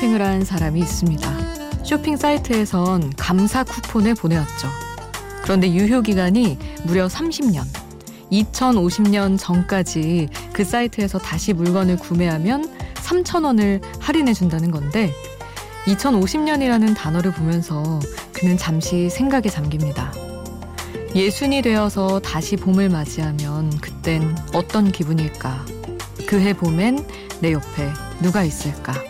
쇼핑을 한 사람이 있습니다. 쇼핑 사이트에선 감사 쿠폰을 보내왔죠. 그런데 유효 기간이 무려 30년. 2050년 전까지 그 사이트에서 다시 물건을 구매하면 3,000원을 할인해 준다는 건데 2050년이라는 단어를 보면서 그는 잠시 생각에 잠깁니다. 예순이 되어서 다시 봄을 맞이하면 그땐 어떤 기분일까? 그해 봄엔 내 옆에 누가 있을까?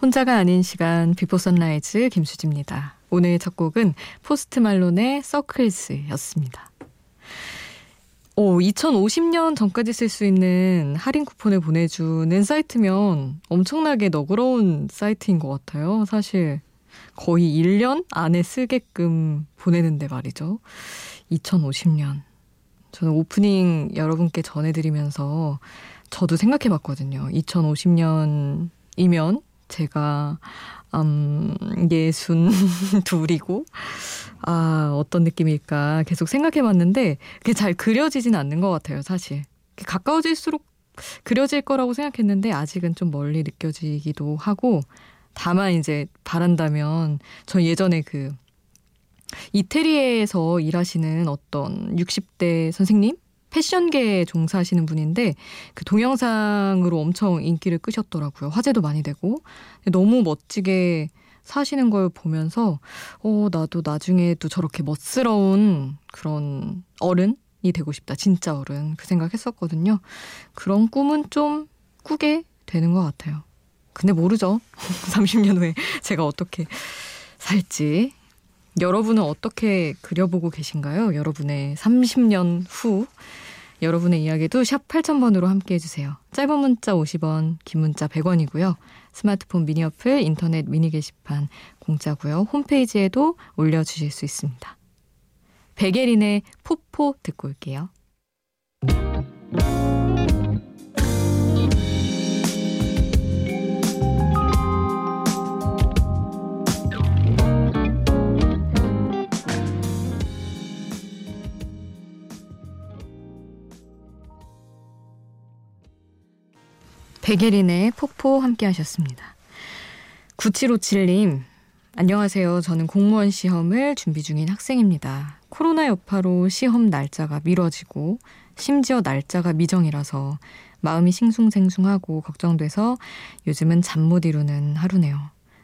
혼자가 아닌 시간 비포 선라이즈 김수지입니다. 오늘 첫 곡은 Post Malone의 Circles였습니다. 오, 2050년 전까지 쓸 수 있는 할인 쿠폰을 보내주는 사이트면 엄청나게 너그러운 사이트인 것 같아요. 사실 거의 1년 안에 쓰게끔 보내는데 말이죠. 2050년. 저는 오프닝 여러분께 전해드리면서 저도 생각해 봤거든요. 2050년이면 제가 음, 예순 둘이고 아 어떤 느낌일까 계속 생각해봤는데 그게 잘 그려지진 않는 것 같아요 사실. 가까워질수록 그려질 거라고 생각했는데 아직은 좀 멀리 느껴지기도 하고 다만 이제 바란다면 전 예전에 그 이태리에서 일하시는 어떤 60대 선생님 패션계에 종사하시는 분인데 그 동영상으로 엄청 인기를 끄셨더라고요. 화제도 많이 되고 너무 멋지게 사시는 걸 보면서 어 나도 나중에도 저렇게 멋스러운 그런 어른이 되고 싶다. 진짜 어른 그 생각했었거든요. 그런 꿈은 좀 꾸게 되는 것 같아요. 근데 모르죠. 30년 후에 제가 어떻게 살지. 여러분은 어떻게 그려보고 계신가요? 여러분의 30년 후 여러분의 이야기도 샵 8000번으로 함께 해주세요. 짧은 문자 50원, 긴 문자 100원이고요. 스마트폰 미니 어플, 인터넷 미니 게시판 공짜고요. 홈페이지에도 올려주실 수 있습니다. 베게린의 포포 듣고 올게요. 백예린의 포포 함께 하셨습니다. 9757님, 안녕하세요. 저는 공무원 시험을 준비 중인 학생입니다. 코로나 여파로 시험 날짜가 미뤄지고 심지어 날짜가 미정이라서 마음이 싱숭생숭하고 걱정돼서 요즘은 잠 못 이루는 하루네요.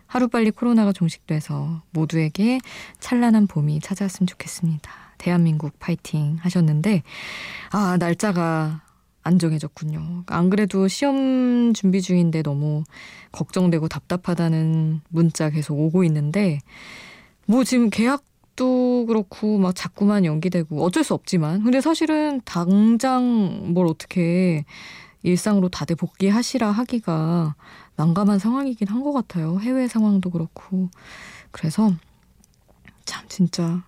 하루빨리 코로나가 종식돼서 모두에게 찬란한 봄이 찾아왔으면 좋겠습니다. 대한민국 파이팅 하셨는데, 아, 날짜가 안 정해졌군요. 안 그래도 시험 준비 중인데 너무 걱정되고 답답하다는 문자 계속 오고 있는데 뭐 지금 계약도 그렇고 막 자꾸만 연기되고 어쩔 수 없지만 근데 사실은 당장 뭘 어떻게 일상으로 다들 복귀하시라 하기가 난감한 상황이긴 한 것 같아요. 해외 상황도 그렇고 그래서 참 진짜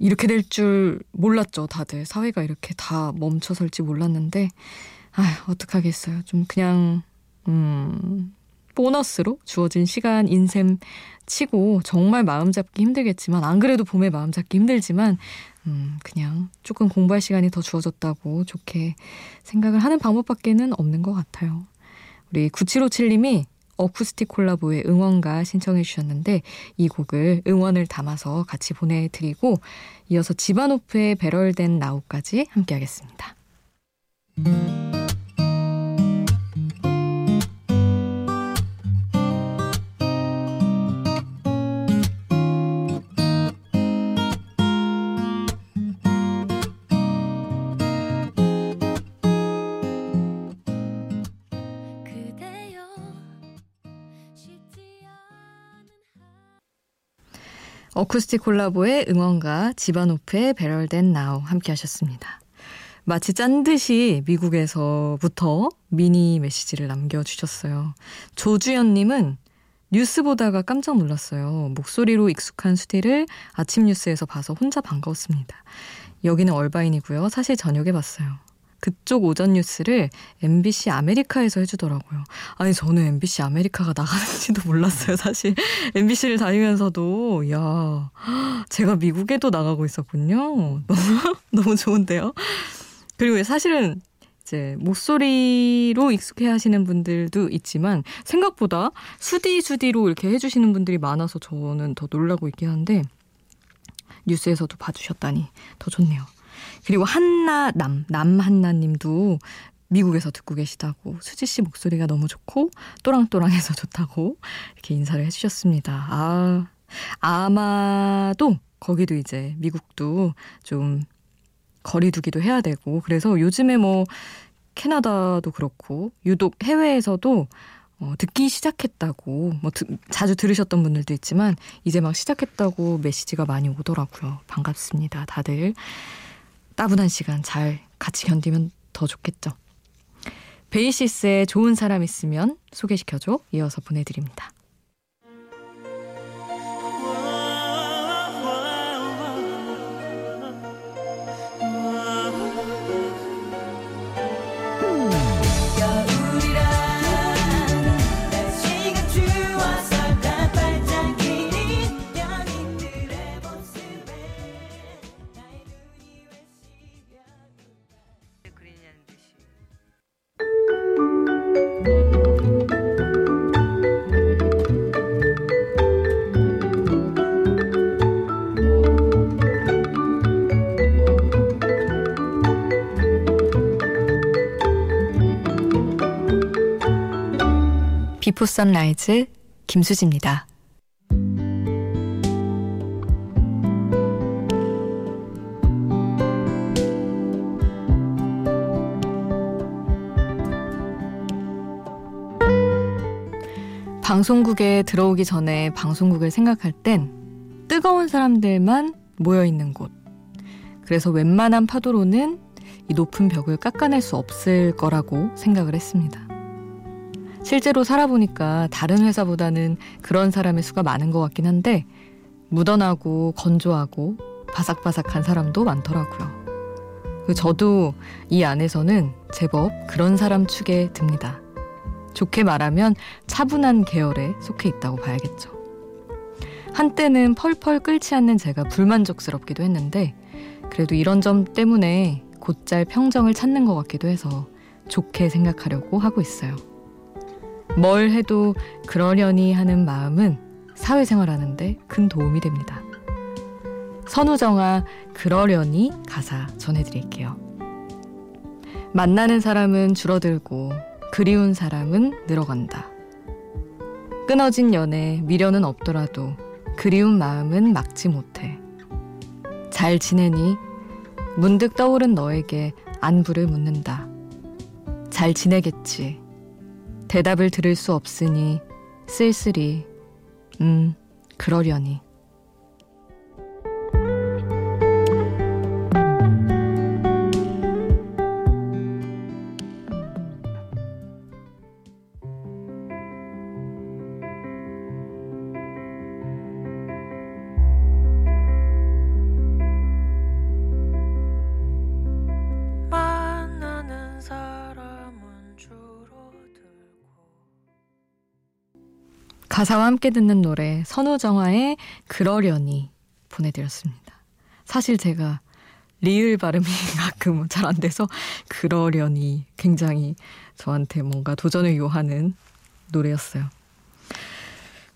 이렇게 될 줄 몰랐죠, 다들. 사회가 이렇게 다 멈춰설지 몰랐는데, 아휴, 어떡하겠어요. 좀 그냥, 음, 보너스로 주어진 시간, 인셈 치고 정말 마음 잡기 힘들겠지만, 안 그래도 봄에 마음 잡기 힘들지만, 음, 그냥 조금 공부할 시간이 더 주어졌다고 좋게 생각을 하는 방법밖에는 없는 것 같아요. 우리 9757님이 어쿠스틱 콜라보의 응원가 신청해 주셨는데 이 곡을 응원을 담아서 같이 보내드리고 이어서 지바노프의 배럴된 나우까지 함께 하겠습니다. 어쿠스틱 콜라보의 응원가 지바노프의 Better Than Now 함께 하셨습니다. 마치 짠 듯이 미국에서부터 미니 메시지를 남겨주셨어요. 조주연님은 뉴스 보다가 깜짝 놀랐어요. 목소리로 익숙한 수디를 아침 뉴스에서 봐서 혼자 반가웠습니다. 여기는 얼바인이고요. 사실 저녁에 봤어요. 그쪽 오전 뉴스를 MBC 아메리카에서 해주더라고요. 아니, 저는 MBC 아메리카가 나가는지도 몰랐어요, 사실. MBC를 다니면서도, 야 제가 미국에도 나가고 있었군요. 너무, 너무 좋은데요? 그리고 사실은 이제 목소리로 익숙해 하시는 분들도 있지만 생각보다 수디 수디로 이렇게 해주시는 분들이 많아서 저는 더 놀라고 있긴 한데 뉴스에서도 봐주셨다니 더 좋네요. 그리고 한나 남 남한나 님도 미국에서 듣고 계시다고 수지 씨 목소리가 너무 좋고 또랑또랑해서 좋다고 이렇게 인사를 해주셨습니다. 아 아마도 거기도 이제 미국도 좀 거리두기도 해야 되고 그래서 요즘에 뭐 캐나다도 그렇고 유독 해외에서도 어, 듣기 시작했다고 뭐 드, 자주 들으셨던 분들도 있지만 이제 막 시작했다고 메시지가 많이 오더라고요. 반갑습니다. 다들 따분한 시간 잘 같이 견디면 더 좋겠죠. 베이시스의 좋은 사람 있으면 소개시켜줘 이어서 보내드립니다. 비포 선라이즈 김수지입니다. 방송국에 들어오기 전에 방송국을 생각할 땐 뜨거운 사람들만 모여 있는 곳. 그래서 웬만한 파도로는 이 높은 벽을 깎아낼 수 없을 거라고 생각을 했습니다. 실제로 살아보니까 다른 회사보다는 그런 사람의 수가 많은 것 같긴 한데 묻어나고 건조하고 바삭바삭한 사람도 많더라고요. 저도 이 안에서는 제법 그런 사람 축에 듭니다. 좋게 말하면 차분한 계열에 속해 있다고 봐야겠죠. 한때는 펄펄 끓지 않는 제가 불만족스럽기도 했는데 그래도 이런 점 때문에 곧잘 평정을 찾는 것 같기도 해서 좋게 생각하려고 하고 있어요. 뭘 해도 그러려니 하는 마음은 사회생활하는데 큰 도움이 됩니다. 선우정아 그러려니 가사 전해드릴게요. 만나는 사람은 줄어들고 그리운 사람은 늘어간다. 끊어진 연애 미련은 없더라도 그리운 마음은 막지 못해. 잘 지내니? 문득 떠오른 너에게 안부를 묻는다. 잘 지내겠지. 대답을 들을 수 없으니 쓸쓸히, 음, 그러려니. 가사와 함께 듣는 노래 선우정아의 그러려니 보내드렸습니다. 사실 제가 리을 발음이 가끔 잘 안 돼서 그러려니 굉장히 저한테 뭔가 도전을 요하는 노래였어요.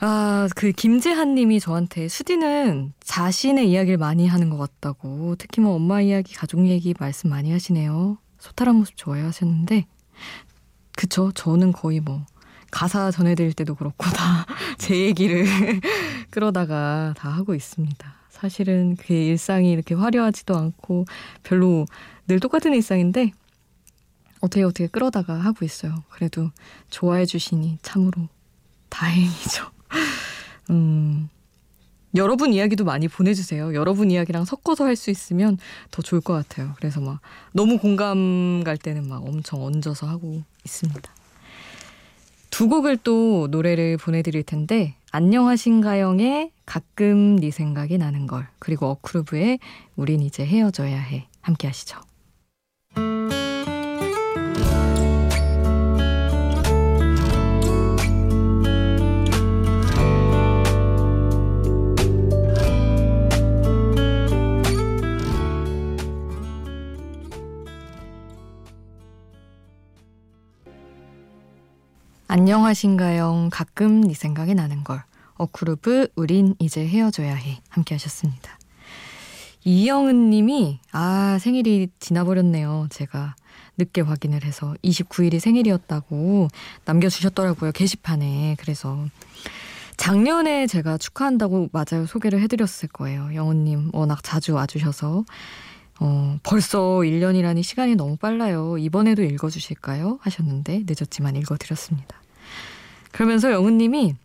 아, 그 김재한 님이 저한테 수디는 자신의 이야기를 많이 하는 것 같다고 특히 뭐 엄마 이야기, 가족 얘기 말씀 많이 하시네요. 소탈한 모습 좋아해 하셨는데 그쵸, 저는 거의 뭐 가사 전해드릴 때도 그렇고 다 제 얘기를 그러다가 다 하고 있습니다. 사실은 그 일상이 이렇게 화려하지도 않고 별로 늘 똑같은 일상인데 어떻게 어떻게 끌어다가 하고 있어요. 그래도 좋아해 주시니 참으로 다행이죠. 음, 여러분 이야기도 많이 보내주세요. 여러분 이야기랑 섞어서 할 수 있으면 더 좋을 것 같아요. 그래서 막 너무 공감 갈 때는 막 엄청 얹어서 하고 있습니다. 두 곡을 또 노래를 보내드릴 텐데 안녕하신가영의 가끔 네 생각이 나는 걸 그리고 어크루브의 우린 이제 헤어져야 해 함께 하시죠. 안녕하신가요? 가끔 네 생각이 나는 걸. 어쿠르브 우린 이제 헤어져야 해. 함께 하셨습니다. 이영은 님이 아 생일이 지나버렸네요. 제가 늦게 확인을 해서 29일이 생일이었다고 남겨 주셨더라고요. 게시판에. 그래서 작년에 제가 축하한다고 맞아요. 소개를 해 드렸을 거예요. 영은 님 워낙 자주 와 주셔서 어, 벌써 1년이라니 시간이 너무 빨라요. 이번에도 읽어주실까요? 하셨는데 늦었지만 읽어드렸습니다. 그러면서 영은님이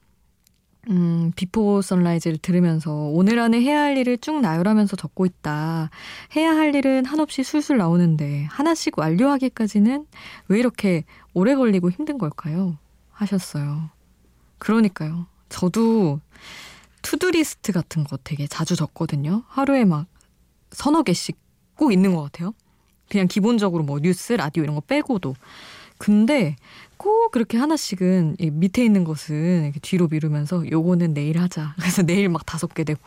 음, 비포 선라이즈를 들으면서 오늘 안에 해야 할 일을 쭉 나열하면서 적고 있다. 해야 할 일은 한없이 술술 나오는데 하나씩 완료하기까지는 왜 이렇게 오래 걸리고 힘든 걸까요? 하셨어요. 그러니까요. 저도 to-do list 같은 거 되게 자주 적거든요. 하루에 막 서너 개씩 꼭 있는 것 같아요. 그냥 기본적으로 뭐 뉴스, 라디오 이런 거 빼고도. 근데 꼭 그렇게 하나씩은 밑에 있는 것은 뒤로 미루면서 요거는 내일 하자. 그래서 내일 막 다섯 개 되고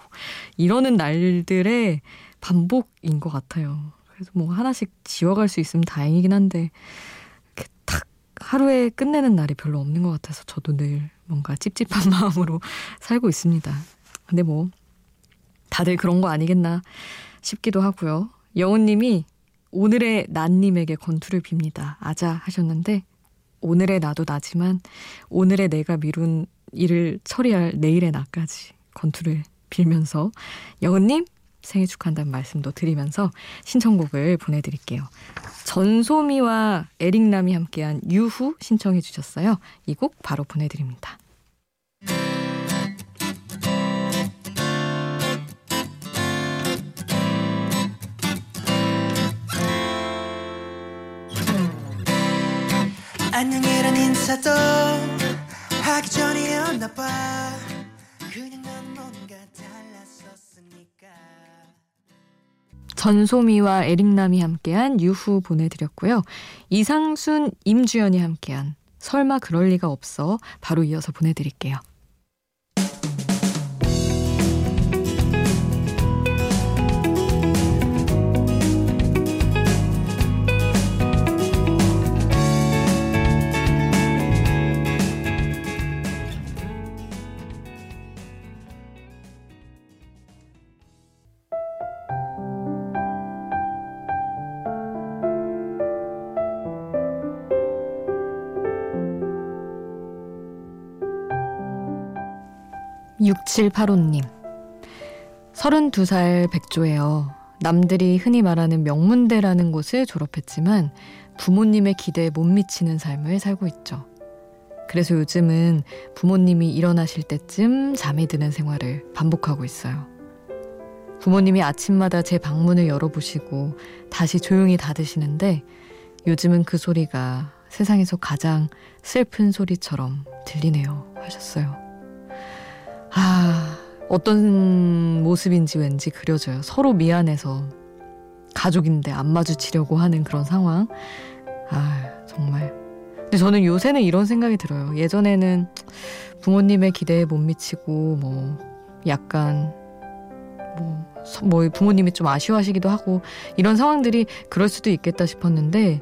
이러는 날들의 반복인 것 같아요. 그래서 뭐 하나씩 지워갈 수 있으면 다행이긴 한데 이렇게 탁 하루에 끝내는 날이 별로 없는 것 같아서 저도 늘 뭔가 찝찝한 마음으로 살고 있습니다. 근데 뭐 다들 그런 거 아니겠나 싶기도 하고요. 여운님이 오늘의 난님에게 건투를 빕니다. 아자 하셨는데 오늘의 나도 나지만 오늘의 내가 미룬 일을 처리할 내일의 나까지 건투를 빌면서 여은님 생일 축하한다는 말씀도 드리면서 신청곡을 보내드릴게요. 전소미와 에릭남이 함께한 유후 신청해 주셨어요. 이 곡 바로 보내드립니다. 안녕이란 인사도 하기 전이었나 봐 그냥 난 뭔가 달랐었으니까 전소미와 에릭남이 함께한 유후 보내드렸고요. 이상순, 임주연이 함께한 설마 그럴 리가 없어 바로 이어서 보내드릴게요. 6785님. 32살 백조예요. 남들이 흔히 말하는 명문대라는 곳을 졸업했지만 부모님의 기대에 못 미치는 삶을 살고 있죠. 그래서 요즘은 부모님이 일어나실 때쯤 잠이 드는 생활을 반복하고 있어요. 부모님이 아침마다 제 방문을 열어보시고 다시 조용히 닫으시는데 요즘은 그 소리가 세상에서 가장 슬픈 소리처럼 들리네요. 하셨어요. 아, 어떤 모습인지 왠지 그려져요. 서로 미안해서 가족인데 안 마주치려고 하는 그런 상황. 아, 정말. 근데 저는 요새는 이런 생각이 들어요. 예전에는 부모님의 기대에 못 미치고, 뭐, 약간, 뭐, 뭐, 부모님이 좀 아쉬워하시기도 하고, 이런 상황들이 그럴 수도 있겠다 싶었는데,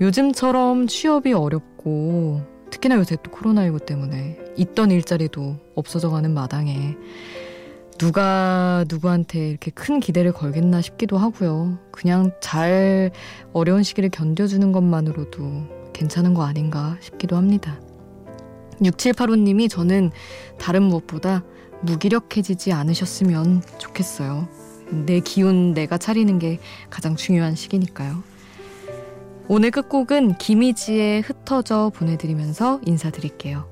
요즘처럼 취업이 어렵고, 특히나 요새 또 코로나19 때문에 있던 일자리도 없어져가는 마당에 누가 누구한테 이렇게 큰 기대를 걸겠나 싶기도 하고요. 그냥 잘 어려운 시기를 견뎌주는 것만으로도 괜찮은 거 아닌가 싶기도 합니다. 6785님이 저는 다른 무엇보다 무기력해지지 않으셨으면 좋겠어요. 내 기운 내가 차리는 게 가장 중요한 시기니까요. 오늘 끝곡은 김희지의 흩어져 보내드리면서 인사드릴게요.